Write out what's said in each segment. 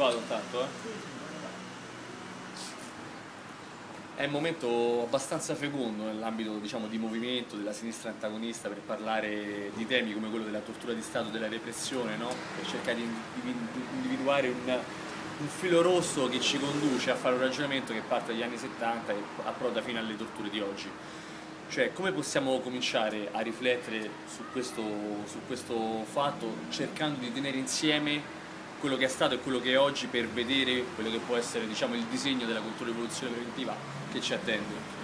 vado intanto, eh? È un momento abbastanza fecondo nell'ambito diciamo, di movimento della sinistra antagonista per parlare di temi come quello della tortura di Stato, della repressione, no? per cercare di individuare un, un filo rosso che ci conduce a fare un ragionamento che parte dagli anni 70 e approda fino alle torture di oggi. Cioè, come possiamo cominciare a riflettere su questo, su questo fatto cercando di tenere insieme quello che è stato e quello che è oggi per vedere quello che può essere diciamo, il disegno della controrivoluzione preventiva che ci attende?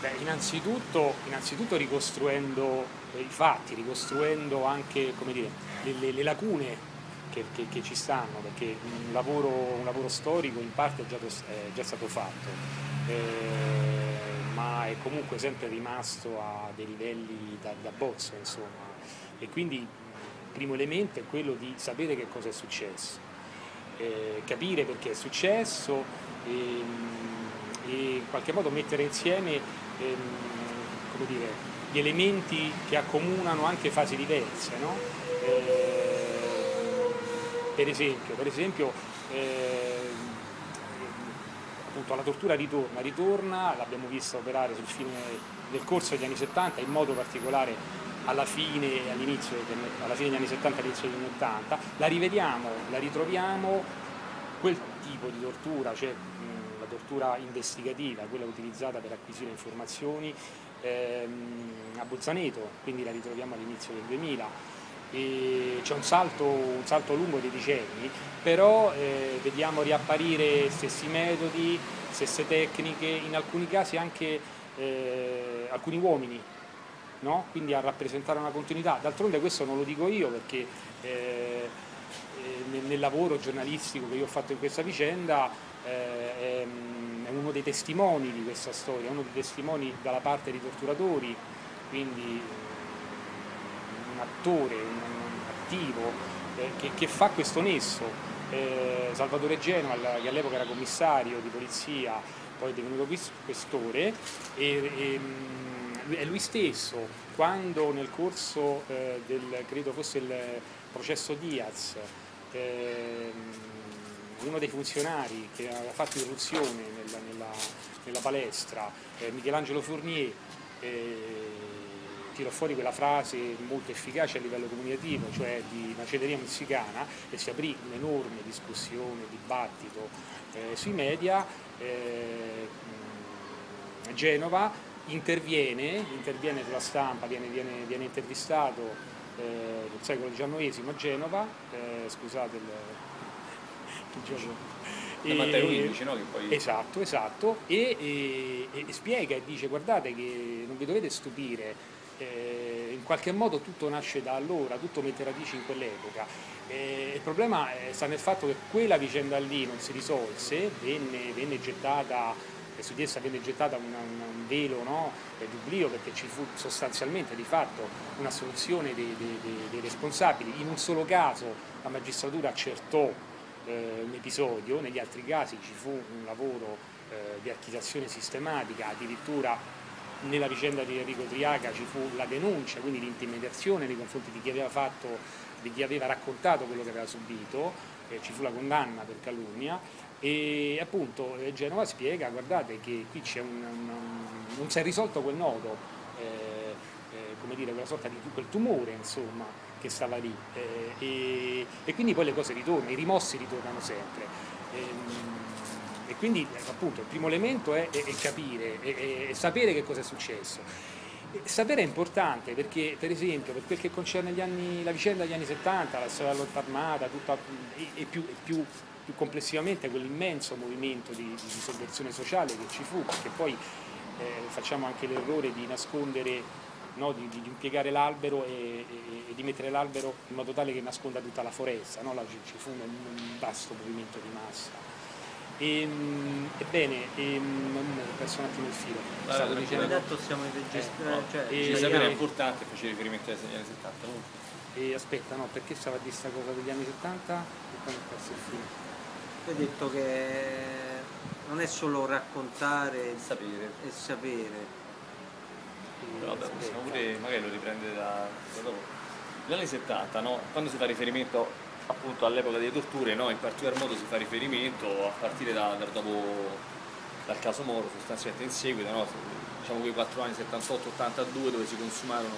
Beh, innanzitutto, innanzitutto, ricostruendo i fatti, ricostruendo anche dire, le, le, le, lacune che, che, che, ci stanno, perché un lavoro, un lavoro, storico in parte è già, è già stato fatto, eh, ma è comunque sempre rimasto a dei livelli da, da bozzo, insomma. E quindi primo elemento è quello di sapere che cosa è successo, eh, capire perché è successo e, ehm, e, in qualche modo mettere insieme ehm, dire, gli elementi che accomunano anche fasi diverse. No? Eh, per esempio, per esempio eh, appunto, la tortura ritorna, ritorna, l'abbiamo vista operare sul fine, nel corso degli anni 70, in modo particolare alla fine, alla fine degli anni 70 all'inizio degli anni 80, la rivediamo, la ritroviamo, quel tipo di tortura, cioè la tortura investigativa, quella utilizzata per acquisire informazioni ehm, a Bolzaneto, quindi la ritroviamo all'inizio del 2000. C'è un salto, un salto, lungo dei decenni, però eh, vediamo riapparire stessi metodi, stesse tecniche, in alcuni casi anche eh, alcuni uomini no? quindi a rappresentare una continuità. D'altronde questo non lo dico io perché eh, eh, nel, nel, lavoro giornalistico che io ho fatto in questa vicenda eh, è, è, uno dei testimoni di questa storia, uno dei testimoni dalla parte dei torturatori, quindi un attore, un, un attivo eh, che, che, fa questo nesso. Eh, Salvatore Genova, che all'epoca era commissario di polizia, poi è divenuto questore, e, e è lui stesso, quando nel corso eh, del, credo fosse il processo Diaz, eh, uno dei funzionari che aveva fatto irruzione nella, nella, nella palestra, eh, Michelangelo Fournier, eh, tirò fuori quella frase molto efficace a livello comunicativo, cioè di macelleria messicana, e si aprì un'enorme discussione, dibattito eh, sui media. Eh, Genova interviene, interviene sulla stampa, viene, viene, viene intervistato eh, nel secolo XIX a Genova, eh, scusate il, il gioco. E, Matteo 15, no? Poi... Esatto, esatto, e, e, e, spiega e dice guardate che non vi dovete stupire, eh, in qualche modo tutto nasce da allora, tutto mette radici in quell'epoca. Eh, il problema eh, sta nel fatto che quella vicenda lì non si risolse, venne, venne gettata e su di essa venne gettata una, una, un velo no, di oblio perché ci fu sostanzialmente di fatto una soluzione dei, dei, dei, responsabili. In un solo caso la magistratura accertò eh, un episodio, negli altri casi ci fu un lavoro eh, di archiviazione sistematica, addirittura nella vicenda di Enrico Triaga ci fu la denuncia, quindi l'intimidazione nei confronti di chi aveva, fatto, di chi aveva raccontato quello che aveva subito, eh, ci fu la condanna per calunnia e appunto eh, Genova spiega, guardate che qui c'è un, un, non si è risolto quel nodo, eh, eh, come dire, quella sorta di quel tumore insomma che stava lì eh, e, e, quindi poi le cose ritornano, i rimossi ritornano sempre. E, ehm, e quindi appunto il primo elemento è, è, è capire, è, sapere che cosa è successo. Sapere è importante perché, per esempio, per quel che concerne anni, la vicenda degli anni 70, la storia della lotta armata, tutta, è, più, è più più complessivamente quell'immenso movimento di, di, sovversione sociale che ci fu, perché poi eh, facciamo anche l'errore di nascondere, no, di, di, impiegare l'albero e, e, e, di mettere l'albero in modo tale che nasconda tutta la foresta, no? Là ci fu un, un vasto movimento di massa. E, ehm, ebbene, e, ehm, perso un attimo il filo. Allora, dicendo... detto siamo in registrazione. Eh, no, cioè, e, sapere è importante, faceva riferimento agli anni 70. E aspetta, no, perché stava dire questa cosa degli anni 70? E poi mi ho perso il filo hai detto che non è solo raccontare e sapere. E sapere. Però vabbè, possiamo pure, magari lo riprende da, da dopo. Negli anni 70, no? quando si fa riferimento appunto all'epoca delle torture, no? in particolar modo si fa riferimento a partire da, da dopo, dal caso Moro, sostanzialmente in seguito, no? diciamo quei 4 anni 78-82 dove si consumarono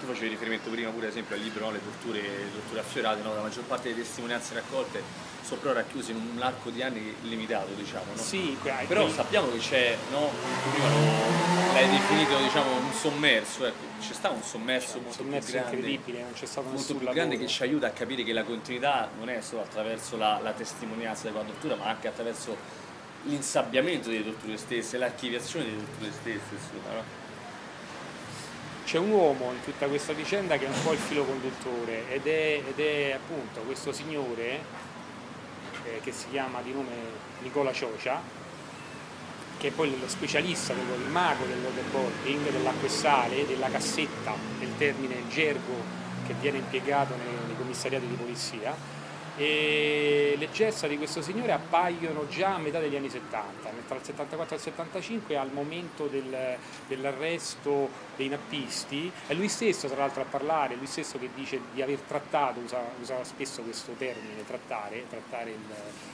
tu facevi riferimento prima pure ad esempio al libro no? le, torture, le torture affiorate, no? la maggior parte delle testimonianze raccolte sono però racchiuse in un arco di anni limitato diciamo no? Sì, però qui... sappiamo che c'è, no? prima lo, l'hai definito diciamo, un sommerso, ecco. c'è stato un sommerso un molto sommerso più grande, incredibile, non c'è stato molto più lavoro. grande che ci aiuta a capire che la continuità non è solo attraverso la, la testimonianza della tortura ma anche attraverso l'insabbiamento delle torture stesse, l'archiviazione delle torture stesse insomma, no? C'è un uomo in tutta questa vicenda che è un po' il filo conduttore ed è, ed è appunto questo signore eh, che si chiama di nome Nicola Ciocia che è poi lo specialista, dello, il mago del waterboarding, dell'acqua e sale, della cassetta, del termine gergo che viene impiegato nei, nei commissariati di polizia e le gesta di questo signore appaiono già a metà degli anni 70, tra il 74 e il 75 al momento del, dell'arresto dei nappisti, è lui stesso tra l'altro a parlare, lui stesso che dice di aver trattato, usa, usava spesso questo termine, trattare, trattare il,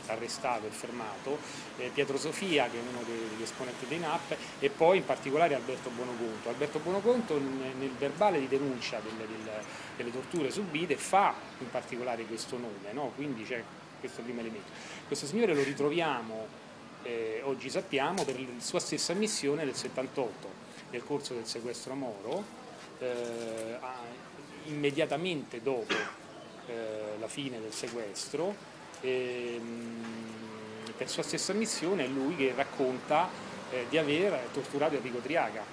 l'arrestato, il fermato, eh, Pietro Sofia che è uno degli esponenti dei NAP e poi in particolare Alberto Buonoconto. Alberto Buonoconto nel verbale di denuncia delle, delle, delle torture subite fa in particolare questo nome, no? quindi c'è questo primo elemento. Questo signore lo ritroviamo, eh, oggi sappiamo, per la sua stessa missione del 78, nel corso del sequestro a Moro, eh, immediatamente dopo eh, la fine del sequestro, ehm, per sua stessa missione è lui che racconta eh, di aver torturato Enrico Triaga.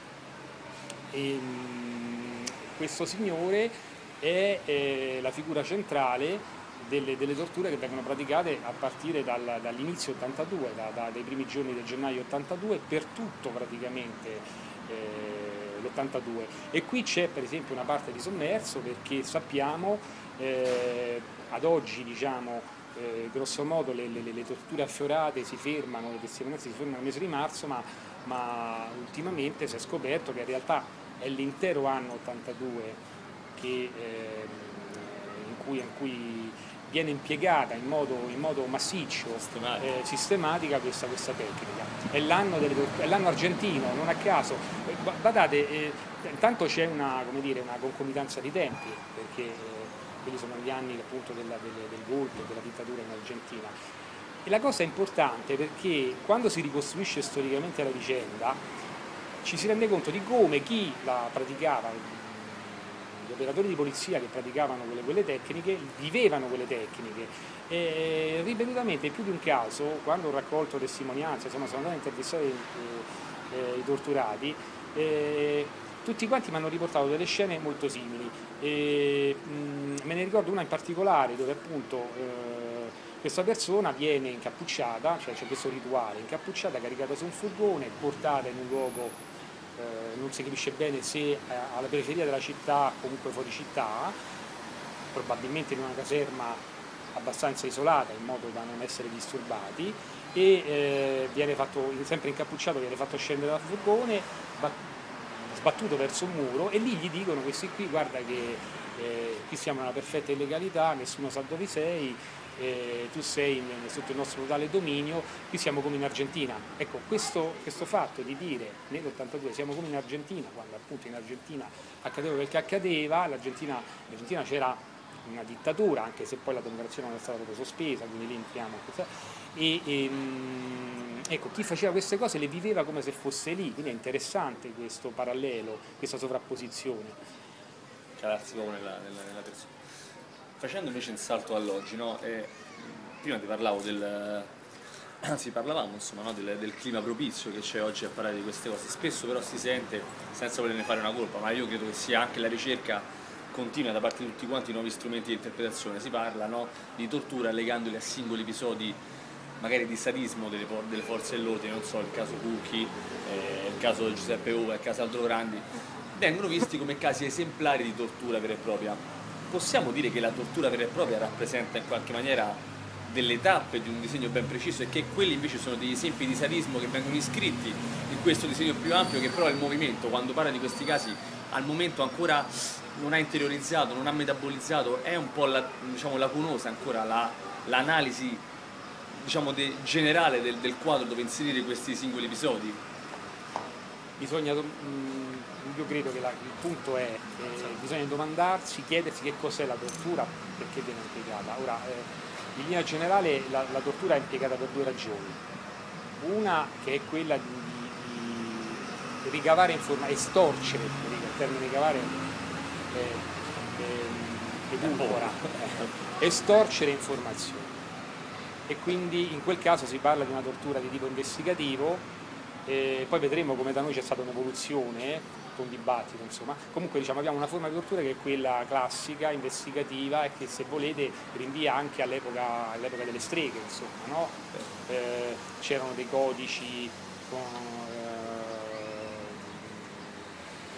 E, ehm, questo signore è eh, la figura centrale delle, delle, torture che vengono praticate a partire dal, dall'inizio 82, da, da, dai primi giorni del gennaio 82 per tutto praticamente eh, l'82 e qui c'è per esempio una parte di sommerso perché sappiamo eh, ad oggi diciamo eh, grosso modo le, le, le, torture affiorate si fermano, le testimonianze si fermano nel mese di marzo ma, ma ultimamente si è scoperto che in realtà è l'intero anno 82 che, eh, in, cui, in, cui, viene impiegata in modo, in modo massiccio, sistematica, eh, sistematica questa, questa, tecnica. È l'anno, è l'anno, argentino, non a caso. Eh, Guardate, eh, intanto c'è una, dire, una, concomitanza di tempi, perché eh, quelli sono gli anni appunto della, del, del golpe, della dittatura in Argentina. E la cosa è importante perché quando si ricostruisce storicamente la vicenda ci si rende conto di come chi la praticava, gli operatori di polizia che praticavano quelle, quelle tecniche vivevano quelle tecniche. E ripetutamente in più di un caso quando ho raccolto testimonianze insomma sono andato a intervistare eh, eh, i torturati eh, tutti quanti mi hanno riportato delle scene molto simili. E, mh, me ne ricordo una in particolare dove appunto eh, questa persona viene incappucciata, cioè c'è questo rituale, incappucciata, caricata su un furgone, portata in un luogo eh, non si capisce bene se eh, alla periferia della città comunque fuori città, probabilmente in una caserma abbastanza isolata in modo da non essere disturbati e eh, viene fatto, sempre incappucciato, viene fatto scendere dal furgone, sbattuto verso un muro e lì gli dicono questi qui guarda che eh, qui siamo nella perfetta illegalità, nessuno sa dove sei, eh, tu sei sotto il nostro totale dominio, qui siamo come in Argentina. Ecco, questo, questo fatto di dire nell'82 siamo come in Argentina, quando appunto in Argentina accadeva quel che accadeva, l'Argentina, c'era una dittatura, anche se poi la democrazia non è stata proprio sospesa, quindi lì entriamo. E, e, ehm, ecco, chi faceva queste cose le viveva come se fosse lì, quindi è interessante questo parallelo, questa sovrapposizione. Calarsi proprio nella, nella, nella persona. Facendo invece un salto all'oggi, no? e, prima ti parlavo del, anzi parlavamo insomma, no? del, del, clima propizio che c'è oggi a parlare di queste cose, spesso però si sente, senza volerne fare una colpa, ma io credo che sia anche la ricerca continua da parte di tutti quanti i nuovi strumenti di interpretazione, si parla no? di tortura legandoli a singoli episodi magari di sadismo delle, delle forze dell'ordine, non so, il caso Cucchi, eh, il caso Giuseppe Uva, il caso Aldo Grandi, vengono visti come casi esemplari di tortura vera e propria possiamo dire che la tortura vera e propria rappresenta in qualche maniera delle tappe di un disegno ben preciso e che quelli invece sono degli esempi di sadismo che vengono iscritti in questo disegno più ampio che però è il movimento, quando parla di questi casi al momento ancora non ha interiorizzato, non ha metabolizzato, è un po' la, diciamo, lacunosa ancora la, l'analisi diciamo, de, generale del, del, quadro dove inserire questi singoli episodi. Bisogna, mm, io credo che la, il punto è eh, bisogna domandarsi, chiedersi che cos'è la tortura, perché viene impiegata. Ora, eh, in linea generale la, la, tortura è impiegata per due ragioni. Una che è quella di, di ricavare informazioni, estorcere, il termine ricavare è, è, edulcora, eh, estorcere informazioni. E quindi in quel caso si parla di una tortura di tipo investigativo, eh, poi vedremo come da noi c'è stata un'evoluzione un dibattito, insomma. Comunque diciamo, abbiamo una forma di tortura che è quella classica, investigativa e che se volete rinvia anche all'epoca, all'epoca delle streghe, insomma, no? eh, c'erano dei codici con, eh,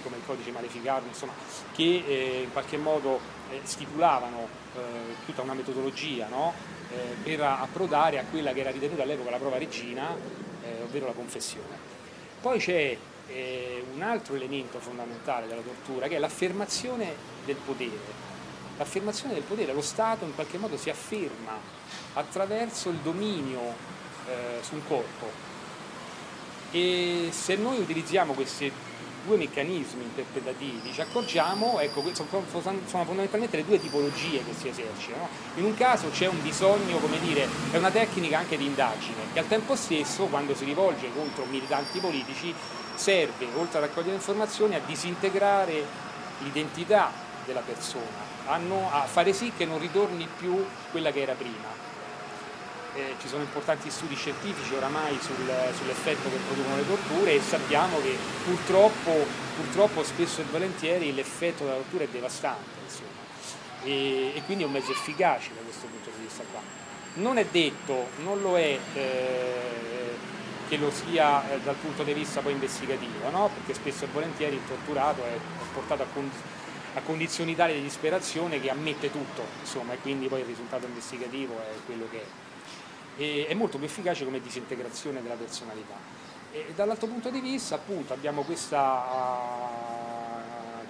come il codice maleficarum, insomma, che eh, in qualche modo eh, stipulavano eh, tutta una metodologia no? Eh, per approdare a quella che era ritenuta all'epoca la prova regina, ovvero la confessione. Poi c'è un altro elemento fondamentale della tortura che è l'affermazione del potere. L'affermazione del potere, lo Stato in qualche modo si afferma attraverso il dominio eh, un corpo e se noi utilizziamo questi due meccanismi interpretativi ci accorgiamo, ecco, sono fondamentalmente le due tipologie che si esercitano. In un caso c'è un bisogno, come dire, è una tecnica anche di indagine che al tempo stesso, quando si rivolge contro militanti politici, serve, oltre a raccogliere informazioni, a disintegrare l'identità della persona, a, no, a, fare sì che non ritorni più quella che era prima. Eh, ci sono importanti studi scientifici oramai sul, sull'effetto che producono le torture e sappiamo che purtroppo, purtroppo spesso e volentieri l'effetto della tortura è devastante e, e, quindi è un mezzo efficace da questo punto di vista qua. Non è detto, non lo è eh, che lo sia eh, dal punto di vista poi investigativo, no? perché spesso e volentieri il torturato è, portato a, con, a, condizioni tali di disperazione che ammette tutto, insomma, e quindi poi il risultato investigativo è quello che è. E, è molto più efficace come disintegrazione della personalità. E dall'altro punto di vista appunto abbiamo questa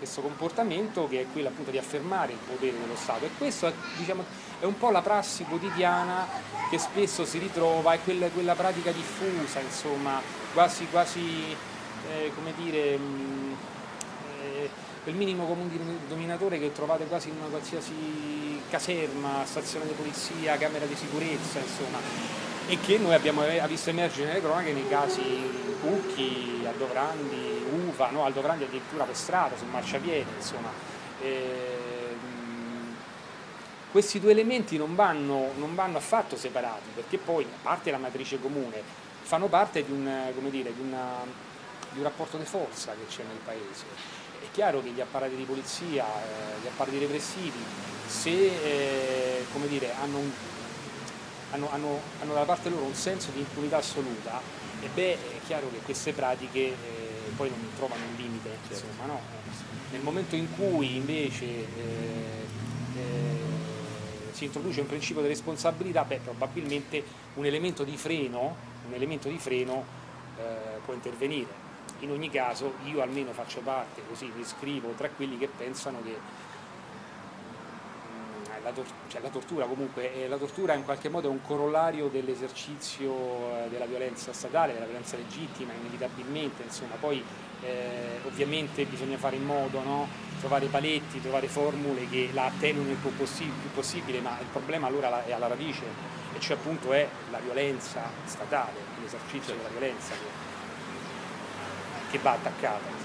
questo comportamento che è quello appunto di affermare il potere dello Stato. E questo è, diciamo, è un po' la prassi quotidiana che spesso si ritrova, è quella, quella pratica diffusa, insomma, quasi, quasi eh, come dire, mh, mm, eh, quel minimo comune dominatore che trovate quasi in una qualsiasi caserma, stazione di polizia, camera di sicurezza, insomma, e che noi abbiamo visto emergere nelle cronache nei casi Cucchi, Aldograndi, Uva, no? Aldograndi addirittura per strada, sul marciapiede, insomma. E, questi due elementi non vanno, non vanno, affatto separati, perché poi, a parte la matrice comune, fanno parte di un, dire, di una, di un rapporto di forza che c'è nel Paese. È chiaro che gli apparati di polizia, eh, gli apparati repressivi, se eh, dire, hanno un hanno, hanno, hanno, da parte loro un senso di impunità assoluta, e beh, è chiaro che queste pratiche eh, poi non trovano un limite, certo. insomma, no? Nel momento in cui invece eh, eh, si introduce un principio di responsabilità, beh, probabilmente un elemento di freno, un elemento di freno eh, può intervenire. In ogni caso io almeno faccio parte, così mi iscrivo tra quelli che pensano che la, tor cioè, la, tortura comunque, eh, la tortura in qualche modo è un corollario dell'esercizio eh, della violenza statale, della violenza legittima, inevitabilmente, insomma, poi eh, ovviamente bisogna fare in modo, no? trovare paletti, trovare formule che la attenuino il più, possi più possibile, ma il problema allora è alla radice, e cioè appunto è la violenza statale, l'esercizio della violenza che, che va attaccata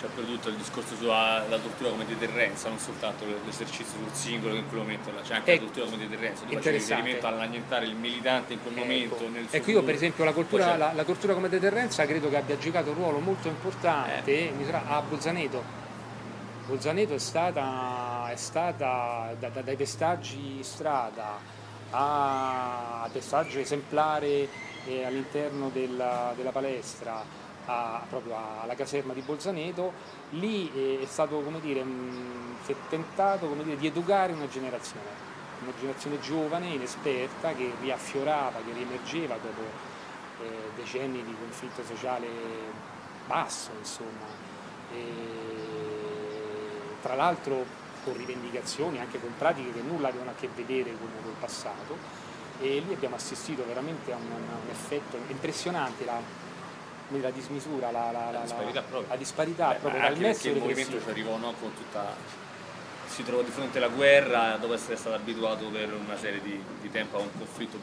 c'è soprattutto il discorso sulla tortura come deterrenza, non soltanto l'esercizio sul singolo che in quel momento c'è anche ecco, la tortura come deterrenza, tu facevi riferimento all'annientare il militante in quel ecco. momento. Nel ecco, io per esempio la, cultura, la, la, tortura come deterrenza credo che abbia giocato un ruolo molto importante eh. a Bolzaneto. Bolzaneto è stata, è stata da, da, dai pestaggi strada a pestaggio esemplare eh, all'interno della, della palestra a, proprio alla caserma di Bolzaneto, lì è stato come dire, si è tentato come dire, di educare una generazione una generazione giovane, inesperta, che riaffiorava, che riemergeva dopo eh, decenni di conflitto sociale basso, insomma. E, tra l'altro con rivendicazioni, anche con pratiche che nulla avevano a che vedere con, il passato e lì abbiamo assistito veramente a un, un effetto impressionante, la, la dismisura, la, la, la disparità proprio, la disparità Beh, proprio dal mezzo il movimento ci arrivò no, con tutta si trovò di fronte alla guerra dopo essere stato abituato per una serie di, di tempo a un conflitto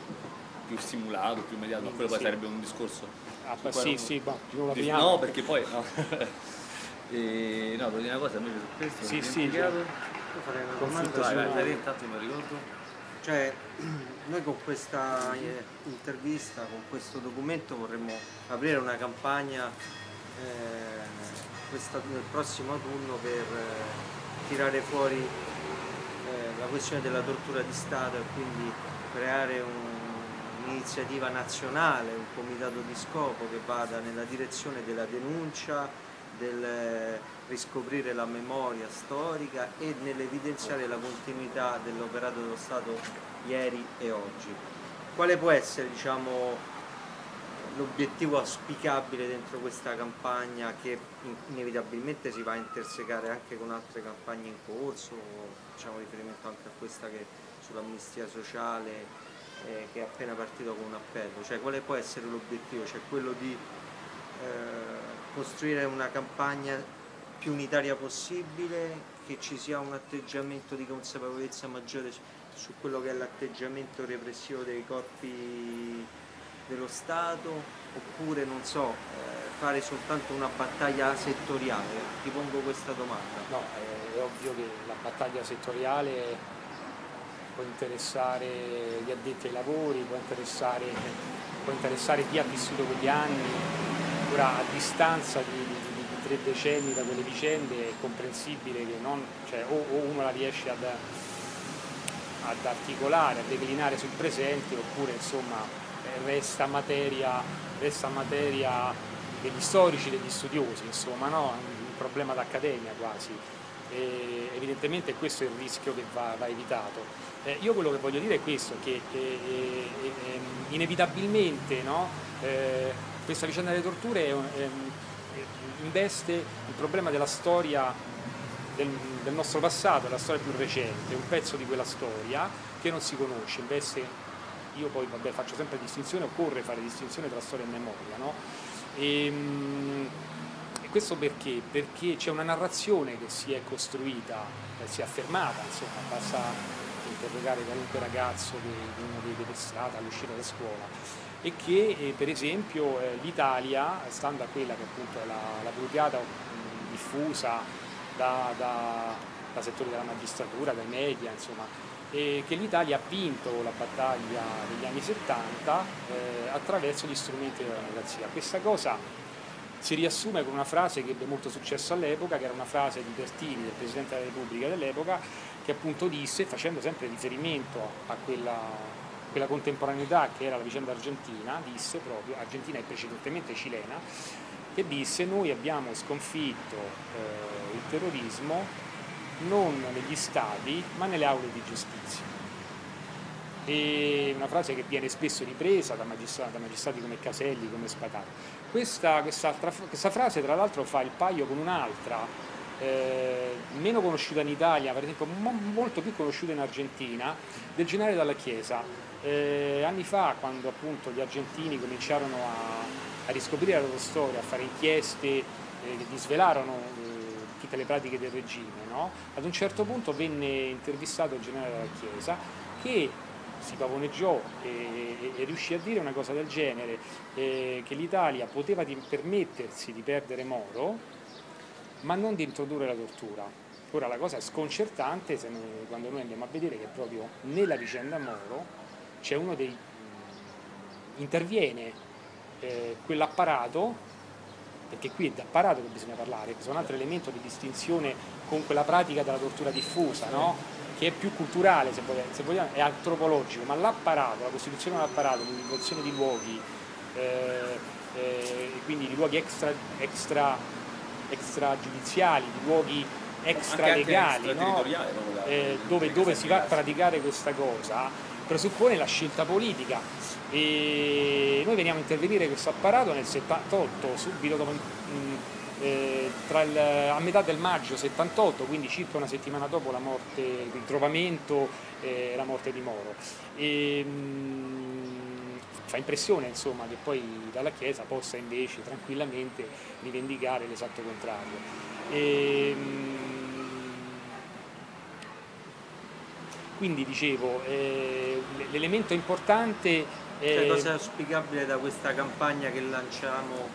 più simulato, più immediato, ma quello poi sarebbe un discorso. Ah, sì, non... sì, boh, non di... No, perché poi. No. e, no, devo dire una cosa, invece su questo. Sì, sì. Cioè, farei una domanda vai, vai, vai, intanto mi ricordo. Cioè, noi con questa eh, intervista, con questo documento vorremmo aprire una campagna eh, questa, nel prossimo autunno per eh, tirare fuori eh, la questione della tortura di Stato e quindi creare un'iniziativa nazionale, un comitato di scopo che vada nella direzione della denuncia, del riscoprire la memoria storica e nell'evidenziare la continuità dell'operato dello Stato ieri e oggi. Quale può essere diciamo, l'obiettivo auspicabile dentro questa campagna che inevitabilmente si va a intersecare anche con altre campagne in corso, facciamo riferimento anche a questa che sull'amnistia sociale eh, che è appena partito con un appello, cioè quale può essere l'obiettivo? Cioè quello di eh, costruire una campagna più unitaria possibile, che ci sia un atteggiamento di consapevolezza maggiore su quello che è l'atteggiamento repressivo dei corpi dello Stato, oppure non so, eh, fare soltanto una battaglia settoriale? Ti pongo questa domanda. No, è ovvio che la battaglia settoriale può interessare gli addetti ai lavori, può interessare, può interessare chi ha vissuto quegli anni, Ora a distanza di, tre decenni da quelle vicende è comprensibile che non, cioè, o, o, uno la riesce ad, ad, articolare, a declinare sul presente oppure insomma resta materia, resta materia degli storici, degli studiosi, insomma, no? un problema d'accademia quasi. E evidentemente questo è il rischio che va, va evitato. Eh, io quello che voglio dire è questo, che eh, eh, eh inevitabilmente no? Eh, questa vicenda delle torture è, è, investe il problema della storia del, del, nostro passato, della storia più recente, un pezzo di quella storia che non si conosce, investe, io poi vabbè, faccio sempre distinzione, occorre fare distinzione tra storia e memoria, no? e, ehm, e, questo perché? Perché c'è una narrazione che si è costruita, eh, si è affermata, insomma, basta interrogare qualunque ragazzo che uno vede per strada all'uscita da scuola e che eh, per esempio eh, l'Italia, stando a quella che appunto è la, la brutata diffusa da, da, da, settori della magistratura, dai media, insomma, e che l'Italia ha vinto la battaglia degli anni 70 eh, attraverso gli strumenti della democrazia. Questa cosa si riassume con una frase che ebbe molto successo all'epoca, che era una frase di Bertini, del Presidente della Repubblica dell'epoca, che appunto disse, facendo sempre riferimento a quella quella contemporaneità che era la vicenda argentina, disse proprio, argentina e precedentemente cilena, che disse noi abbiamo sconfitto eh, il terrorismo non negli stati ma nelle aule di giustizia. E una frase che viene spesso ripresa da magistrati, da magistrati come Caselli, come Spataro. Questa, questa, questa frase tra l'altro fa il paio con un'altra eh, meno conosciuta in Italia, per esempio mo molto più conosciuta in Argentina, del generale dalla Chiesa, eh, anni fa, quando appunto gli argentini cominciarono a, a riscoprire la loro storia, a fare inchieste eh, disvelarono eh, tutte le pratiche del regime, no? ad un certo punto venne intervistato il generale della Chiesa che si pavoneggiò e, e, e, riuscì a dire una cosa del genere, eh, che l'Italia poteva permettersi di perdere Moro, ma non di introdurre la tortura. Ora la cosa è sconcertante noi, quando noi andiamo a vedere che proprio nella vicenda Moro c'è uno dei interviene eh, quell'apparato perché qui è d'apparato che bisogna parlare, che è un altro elemento di distinzione con quella pratica della tortura diffusa, no? che è più culturale se vogliamo, se vogliamo, è antropologico, ma l'apparato, la costituzione dell'apparato, l'individuazione di luoghi, eh, eh, quindi di luoghi extra, extra, extragiudiziali, di luoghi extralegali, no? eh, dove, dove si va a praticare questa cosa, presuppone la scelta politica. E noi veniamo a intervenire questo apparato nel 78, subito dopo, mh, eh, il, a metà del maggio 78, quindi circa una settimana dopo la morte, il ritrovamento e la morte di Moro. E, mh, fa impressione insomma, che poi dalla Chiesa possa invece tranquillamente rivendicare l'esatto contrario. E, quindi dicevo, eh, l'elemento importante... Cioè, cosa è auspicabile da questa campagna che lanciamo,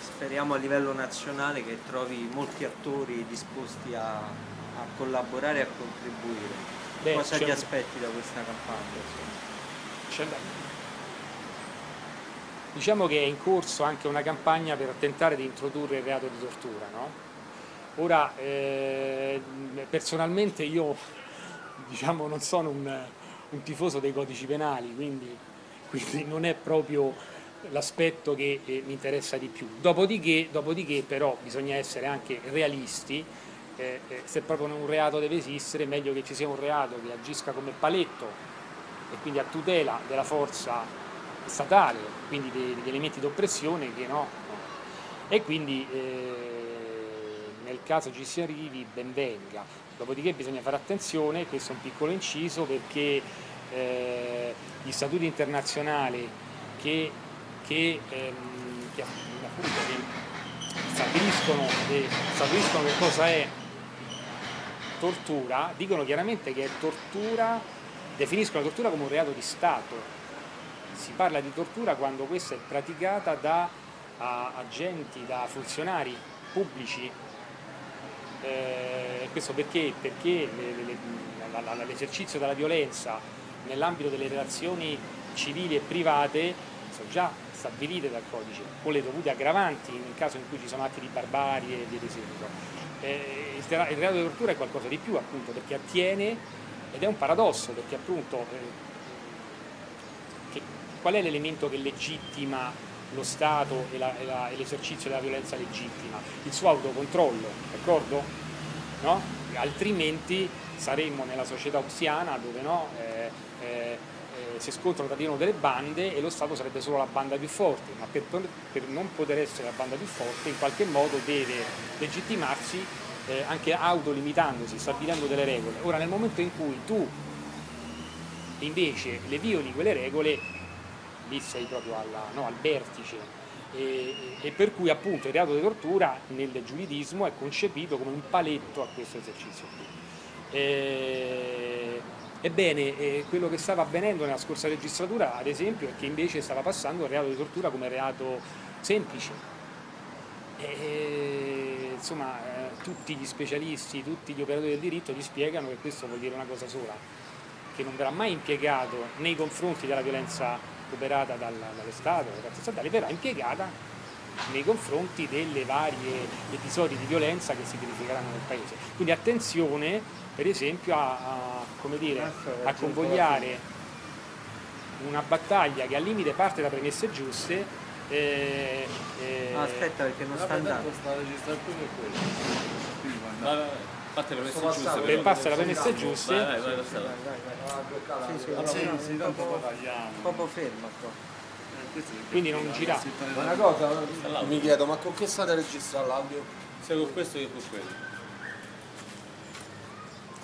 speriamo a livello nazionale, che trovi molti attori disposti a, a collaborare e a contribuire? Beh, cosa ti aspetti da questa campagna? Diciamo che è in corso anche una campagna per tentare di introdurre il reato di tortura. No? Ora, eh, personalmente io diciamo, non sono un, un, tifoso dei codici penali, quindi, quindi non è proprio l'aspetto che eh, mi interessa di più. Dopodiché, dopodiché, però bisogna essere anche realisti, eh, eh, se proprio un reato deve esistere, meglio che ci sia un reato che agisca come paletto e quindi a tutela della forza statale, quindi degli elementi d'oppressione che no. E quindi eh, nel caso ci si arrivi ben venga. Dopodiché bisogna fare attenzione, questo è un piccolo inciso, perché eh, gli statuti internazionali che, che, ehm, che, appunto, che stabiliscono, stabiliscono che cosa è tortura, dicono chiaramente che è tortura, definiscono la tortura come un reato di Stato. Si parla di tortura quando questa è praticata da agenti, da funzionari pubblici eh, questo perché? Perché l'esercizio della violenza nell'ambito delle relazioni civili e private sono già stabilite dal codice, con le dovute aggravanti nel caso in cui ci sono atti di barbarie e via di seguito. Eh, il, reato di tortura è qualcosa di più appunto perché attiene ed è un paradosso perché appunto eh, qual è l'elemento che legittima lo Stato e, la, e, la, e l'esercizio della violenza legittima, il suo autocontrollo, d'accordo? No? Altrimenti saremmo nella società ossiana dove no, eh, eh, eh, si scontrano tra di loro delle bande e lo Stato sarebbe solo la banda più forte, ma per, per non poter essere la banda più forte in qualche modo deve legittimarsi eh, anche autolimitandosi, stabilendo delle regole. Ora nel momento in cui tu invece le violi quelle regole lì sei proprio alla, no, al vertice e, e, per cui appunto il reato di tortura nel giuridismo è concepito come un paletto a questo esercizio. E, ebbene, quello che stava avvenendo nella scorsa legislatura, ad esempio, è che invece stava passando il reato di tortura come reato semplice. E, insomma, eh, tutti gli specialisti, tutti gli operatori del diritto ti spiegano che questo vuol dire una cosa sola, che non verrà mai impiegato nei confronti della violenza operata dal, dallo Stato, dalle forze statali, verrà impiegata nei confronti delle varie episodi di violenza che si verificheranno nel Paese. Quindi attenzione per esempio a, a, dire, a convogliare una battaglia che al limite parte da premesse giuste eh, eh, aspetta perché non sta andando. sta registrazione è Parte le premesse giuste. Per passa le premesse giuste. Vai, vai, vai, vai. Sì, sì, sì, sì, tanto proprio fermo qua. Quindi non gira. Una cosa, mi chiedo, ma con che state registrando l'audio? Sia con questo che con quello.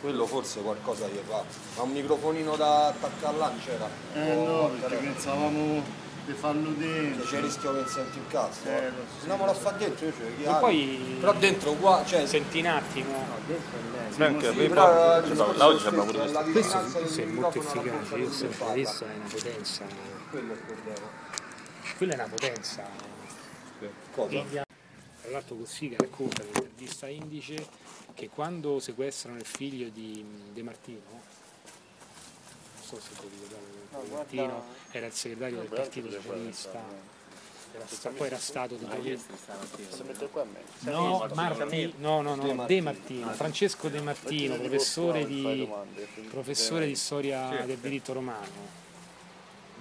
Quello forse qualcosa gli fa. Ma un microfonino da attaccare là c'era? Eh no, perché pensavamo di farlo dentro. C'è il rischio che senti il cazzo. Eh, lo so. Andiamolo a fare dentro, io e poi però dentro uguale, cioè senti un attimo. No, dentro è lei. Sì, anche sì, però l'audio sembra pure questo. Questo è molto efficace, io ho sempre visto è una potenza. Quello è il problema. Quella è una potenza. Cosa? Tra l'altro Cossiga racconta nell'intervista indice che quando sequestrano il figlio di De Martino, so se lo ricordate, no, Martino era il segretario del Partito Socialista, era sta, poi era stato di No, Marti, no, no, no, De Martino, Francesco De Martino, professore di, professore di storia del diritto romano,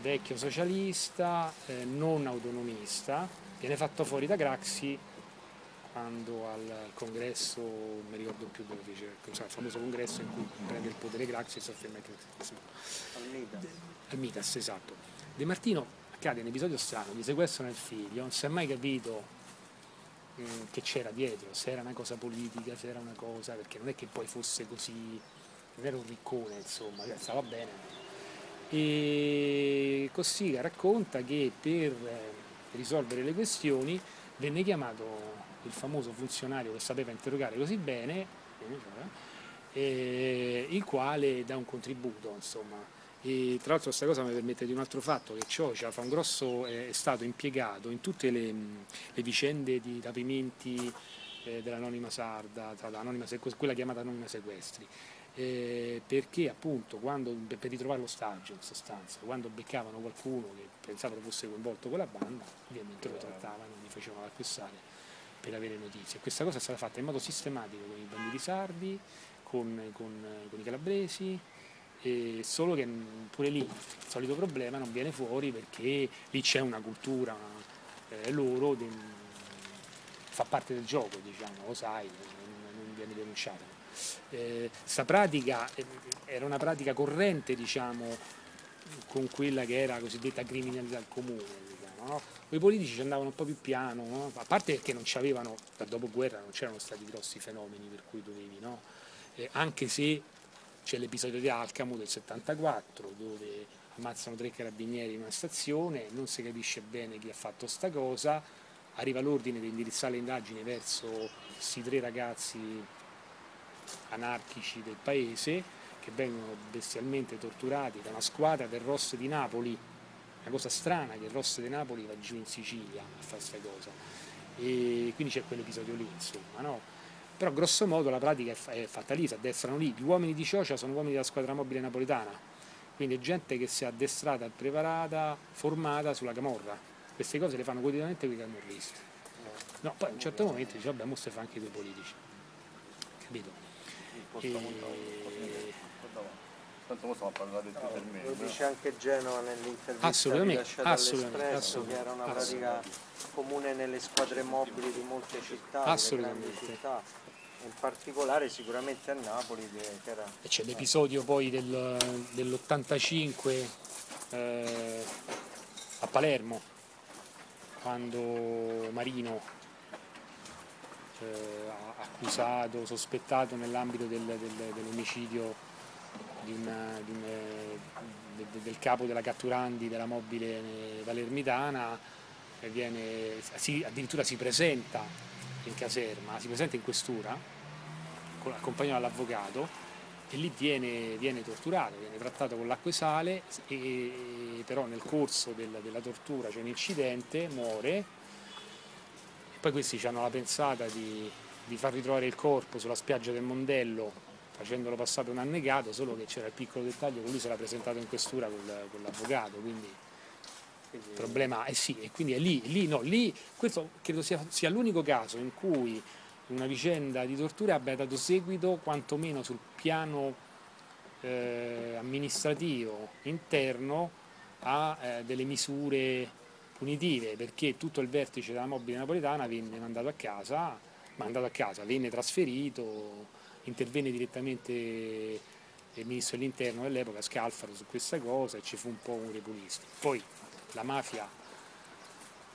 vecchio socialista, eh, non autonomista, viene fatto fuori da Craxi quando al congresso, non mi ricordo più dove fece, cioè, il famoso congresso in cui prende il potere Craxi e si afferma cristianesimo. Al Mitas, esatto. De Martino accade un episodio strano, gli sequestrano il figlio, non si è mai capito mh, che c'era dietro, se era una cosa politica, se era una cosa, perché non è che poi fosse così, non era un riccone, insomma, cioè, stava bene. E Cossiga racconta che per eh, risolvere le questioni venne chiamato il famoso funzionario che sapeva interrogare così bene, eh, il quale dà un contributo, insomma. E tra l'altro questa cosa mi permette di un altro fatto, che Ciocia fa un grosso, eh, è stato impiegato in tutte le, le vicende di rapimenti eh, dell'anonima sarda, quella chiamata anonima sequestri. Eh, perché appunto quando, per ritrovare l'ostaggio in sostanza, quando beccavano qualcuno che pensavano fosse coinvolto con la banda, ovviamente lo trattavano, gli facevano acquistare per avere notizie. Questa cosa è stata fatta in modo sistematico con i banditi sardi, con, con, con i calabresi, solo che pure lì il solito problema non viene fuori perché lì c'è una cultura eh, loro, de- fa parte del gioco, diciamo, lo sai, non, non viene denunciato. Eh, sta pratica eh, era una pratica corrente, diciamo, con quella che era la cosiddetta criminalità comune. Diciamo, no? I politici ci andavano un po' più piano, no? a parte perché non c'avevano, dal dopoguerra non c'erano stati grossi fenomeni per cui dovevi, no? Eh, anche se c'è l'episodio di Alcamo del 74 dove ammazzano tre carabinieri in una stazione, non si capisce bene chi ha fatto sta cosa, arriva l'ordine di indirizzare le indagini verso questi tre ragazzi anarchici del paese che vengono bestialmente torturati da una squadra del Ross di Napoli, una cosa strana che il Ross di Napoli va giù in Sicilia a fare questa cosa e quindi c'è quell'episodio lì insomma no? però grosso modo la pratica è, fa- è fatta lì, si addestrano lì, gli uomini di Ciocia sono uomini della squadra mobile napoletana, quindi è gente che si è addestrata, preparata, formata sulla camorra, queste cose le fanno quotidianamente con i camorristi. No, poi a un certo momento dice vabbè, mo se fa anche i politici, capito? E... Tanto mo stiamo a parlare del Lo determinato. dice anche Genova nell'intervista Assolutamente, rilasciata assolutamente, all'Espresso, che era una pratica comune nelle squadre mobili di molte città, Assolutamente. città, in particolare sicuramente a Napoli che, era E c'è l'episodio poi del- dell'85 eh, a Palermo, quando Marino eh, ha accusato, sospettato nell'ambito del- del- dell'omicidio di una- di un, eh, de- de- del capo della Catturandi della mobile eh, palermitana, e viene, si- addirittura si presenta in caserma, si presenta in questura, accompagnato dall'avvocato, e lì viene, viene torturato, viene trattato con l'acqua e sale, e, però nel corso del- della tortura c'è un incidente, muore, e poi questi hanno la pensata di, di far ritrovare il corpo sulla spiaggia del Mondello facendolo passare un annegato, solo che c'era il piccolo dettaglio che lui si era presentato in questura col- con l'avvocato, quindi il problema è sì, e quindi è lì, lì, no, lì, questo credo sia, sia l'unico caso in cui una vicenda di tortura abbia dato seguito quantomeno sul piano eh, amministrativo interno a eh, delle misure punitive, perché tutto il vertice della mobile napoletana venne mandato a casa, mandato a casa, venne trasferito, intervenne direttamente il ministro dell'interno dell'epoca Scalfaro su questa cosa e ci fu un po' un repulisto. Poi la mafia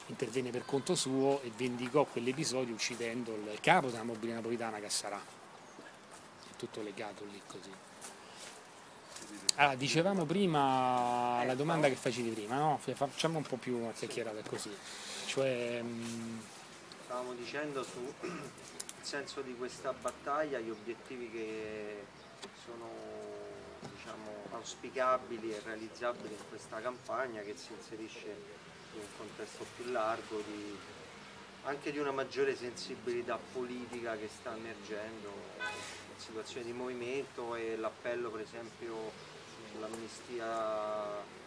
intervenne per conto suo e vendicò quell'episodio uccidendo il capo della mobile napolitana Cassarà. È tutto legato lì così. Allora, dicevamo prima la domanda che facevi prima, no? Facciamo un po' più una chiacchierata così. Cioè, mm, stavamo dicendo sul senso di questa battaglia, gli obiettivi che sono diciamo, auspicabili e realizzabili in questa campagna che si inserisce in un contesto più largo di, anche di una maggiore sensibilità politica che sta emergendo in situazioni di movimento e l'appello per esempio sull'amnistia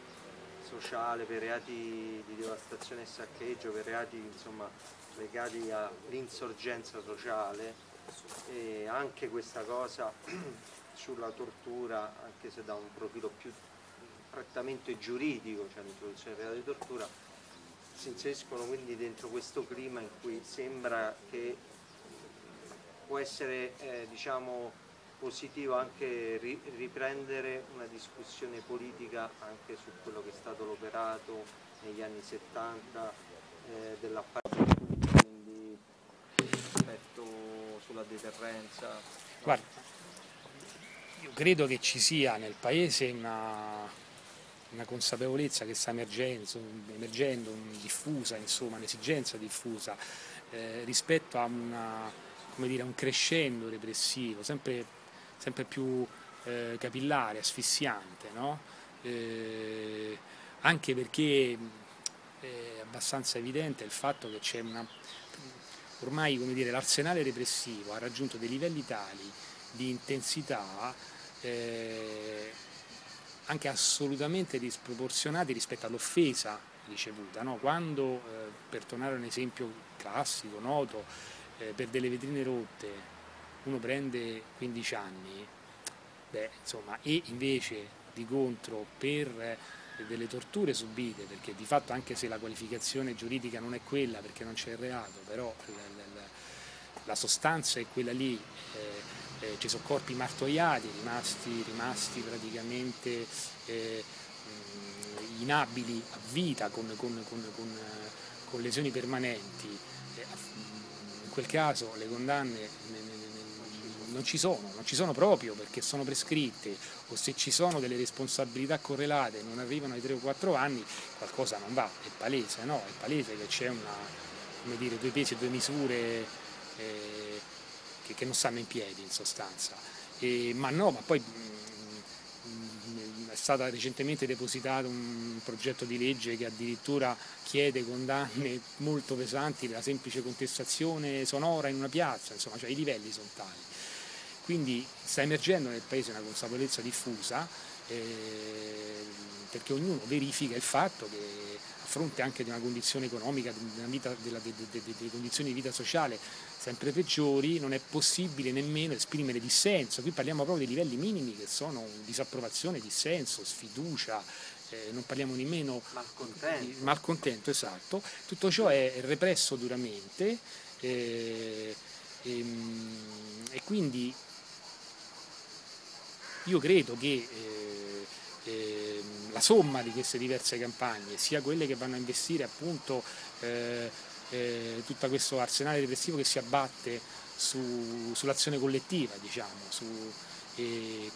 sociale per reati di devastazione e saccheggio, per reati insomma, legati all'insorgenza sociale e anche questa cosa sulla tortura, anche se da un profilo più prettamente giuridico, cioè l'introduzione del reato di tortura, si inseriscono quindi dentro questo clima in cui sembra che può essere eh, diciamo, positivo anche ri- riprendere una discussione politica anche su quello che è stato l'operato negli anni 70 eh, dell'apparato quindi rispetto sulla deterrenza. Guarda, io credo che ci sia nel Paese una, una consapevolezza che sta emergendo, emergendo diffusa, insomma, un'esigenza diffusa eh, rispetto a, una, dire, un crescendo repressivo, sempre, sempre più eh, capillare, asfissiante, no? Eh, anche perché è abbastanza evidente il fatto che c'è una ormai l'arsenale repressivo ha raggiunto dei livelli tali di intensità eh, anche assolutamente disproporzionati rispetto all'offesa ricevuta. no? Quando, eh, per tornare a un esempio classico, noto, eh, per delle vetrine rotte uno prende 15 anni, beh, insomma, e invece di contro per delle torture subite, perché di fatto anche se la qualificazione giuridica non è quella perché non c'è il reato, però la sostanza è quella lì, eh, eh, ci sono corpi martoriati, rimasti, rimasti praticamente eh, inabili a vita con, con- con- con, lesioni permanenti. Eh, in quel caso le condanne ne- ne- ne- ne- non ci sono, non ci sono proprio perché sono prescritte o se ci sono delle responsabilità correlate e non arrivano ai 3 o 4 anni, qualcosa non va, è palese, no? È palese che c'è una, come dire, due pesi e due misure eh, che, che non stanno in piedi in sostanza. E- ma no, ma poi mm, mm, è stato recentemente depositato un progetto di legge che addirittura chiede condanne molto pesanti per la semplice contestazione sonora in una piazza, insomma, cioè i livelli sono tali. Quindi sta emergendo nel Paese una consapevolezza diffusa eh, perché ognuno verifica il fatto che a fronte anche di una condizione economica, delle condizioni di vita sociale sempre peggiori, non è possibile nemmeno esprimere dissenso. Qui parliamo proprio dei livelli minimi che sono disapprovazione, dissenso, sfiducia, eh, non parliamo nemmeno Malcontento. di malcontento, esatto. Tutto ciò è represso duramente eh, ehm, e quindi io credo che eh, ehm, la somma di queste diverse campagne, sia quelle che vanno a investire appunto eh, eh, tutto questo arsenale repressivo che si abbatte su- sull'azione collettiva, diciamo, su, eh,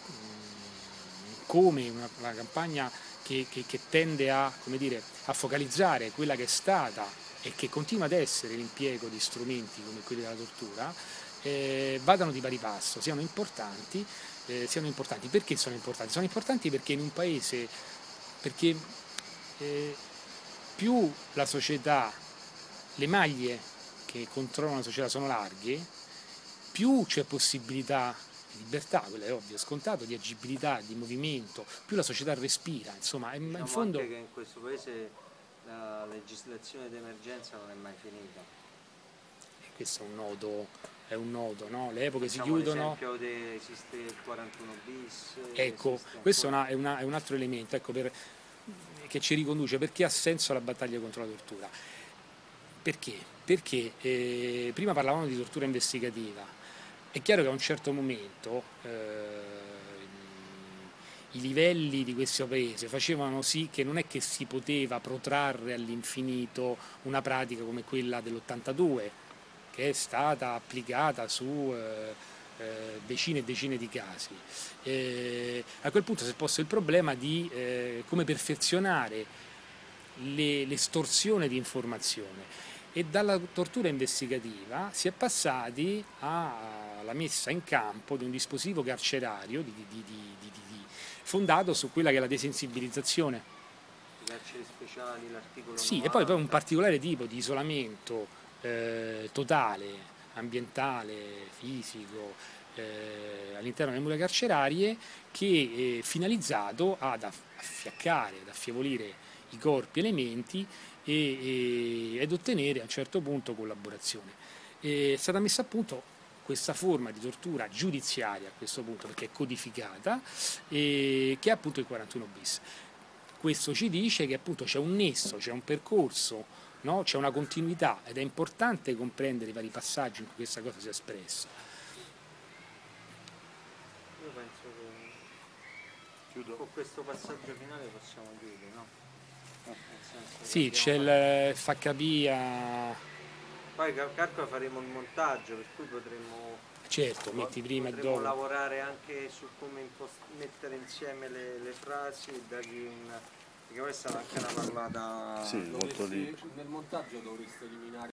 come una, una campagna che, che- che tende a, dire, a focalizzare quella che è stata e che continua ad essere l'impiego di strumenti come quelli della tortura, eh, vadano di pari passo, siano importanti, eh, siano importanti. Perché sono importanti? Sono importanti perché in un paese, perché eh, più la società, le maglie che controllano la società sono larghe, più c'è possibilità di libertà, quello è ovvio, scontato, di agibilità, di movimento, più la società respira, insomma, in, in Diciamo fondo... anche che in questo paese la legislazione d'emergenza non è mai finita. questo è un nodo, è un nodo no? le epoche si Facciamo chiudono. l'esempio de- esiste il 41 bis. Ecco, questo è, ancora- è una- è un altro elemento ecco, per- che ci riconduce perché ha senso la battaglia contro la tortura. Perché? Perché eh, prima parlavamo di tortura investigativa. È chiaro che a un certo momento eh, i livelli di questo paese facevano sì che non è che si poteva protrarre all'infinito una pratica come quella dell'82, che è stata applicata su eh, eh, decine e decine di casi. Eh, a quel punto si è posto il problema di eh, come perfezionare le- l'estorsione di informazione e dalla tortura investigativa si è passati alla messa in campo di un dispositivo carcerario di- di- di- fondato su quella che è la desensibilizzazione i carceri speciali, l'articolo sì, 90. e poi, poi un particolare tipo di isolamento eh, totale, ambientale, fisico, eh, all'interno delle mura carcerarie che è finalizzato ad aff- affiaccare, ad affievolire i corpi elementi e, e- ed ottenere a un certo punto collaborazione. È stata messa a punto questa forma di tortura giudiziaria a questo punto perché è codificata e che è appunto il 41 bis. Questo ci dice che appunto c'è un nesso, c'è un percorso, no? c'è una continuità ed è importante comprendere i vari passaggi in cui questa cosa si è espressa. Io penso che Chiudo. con questo passaggio finale possiamo chiudere, no? Eh, sì, c'è il fa capire. Poi calcola faremo il montaggio, per cui potremmo certo, metti prima e dopo. lavorare anche su come mettere insieme le, le frasi e dargli un perché questa è anche una parlata Sì, molto lì. Nel montaggio dovreste eliminare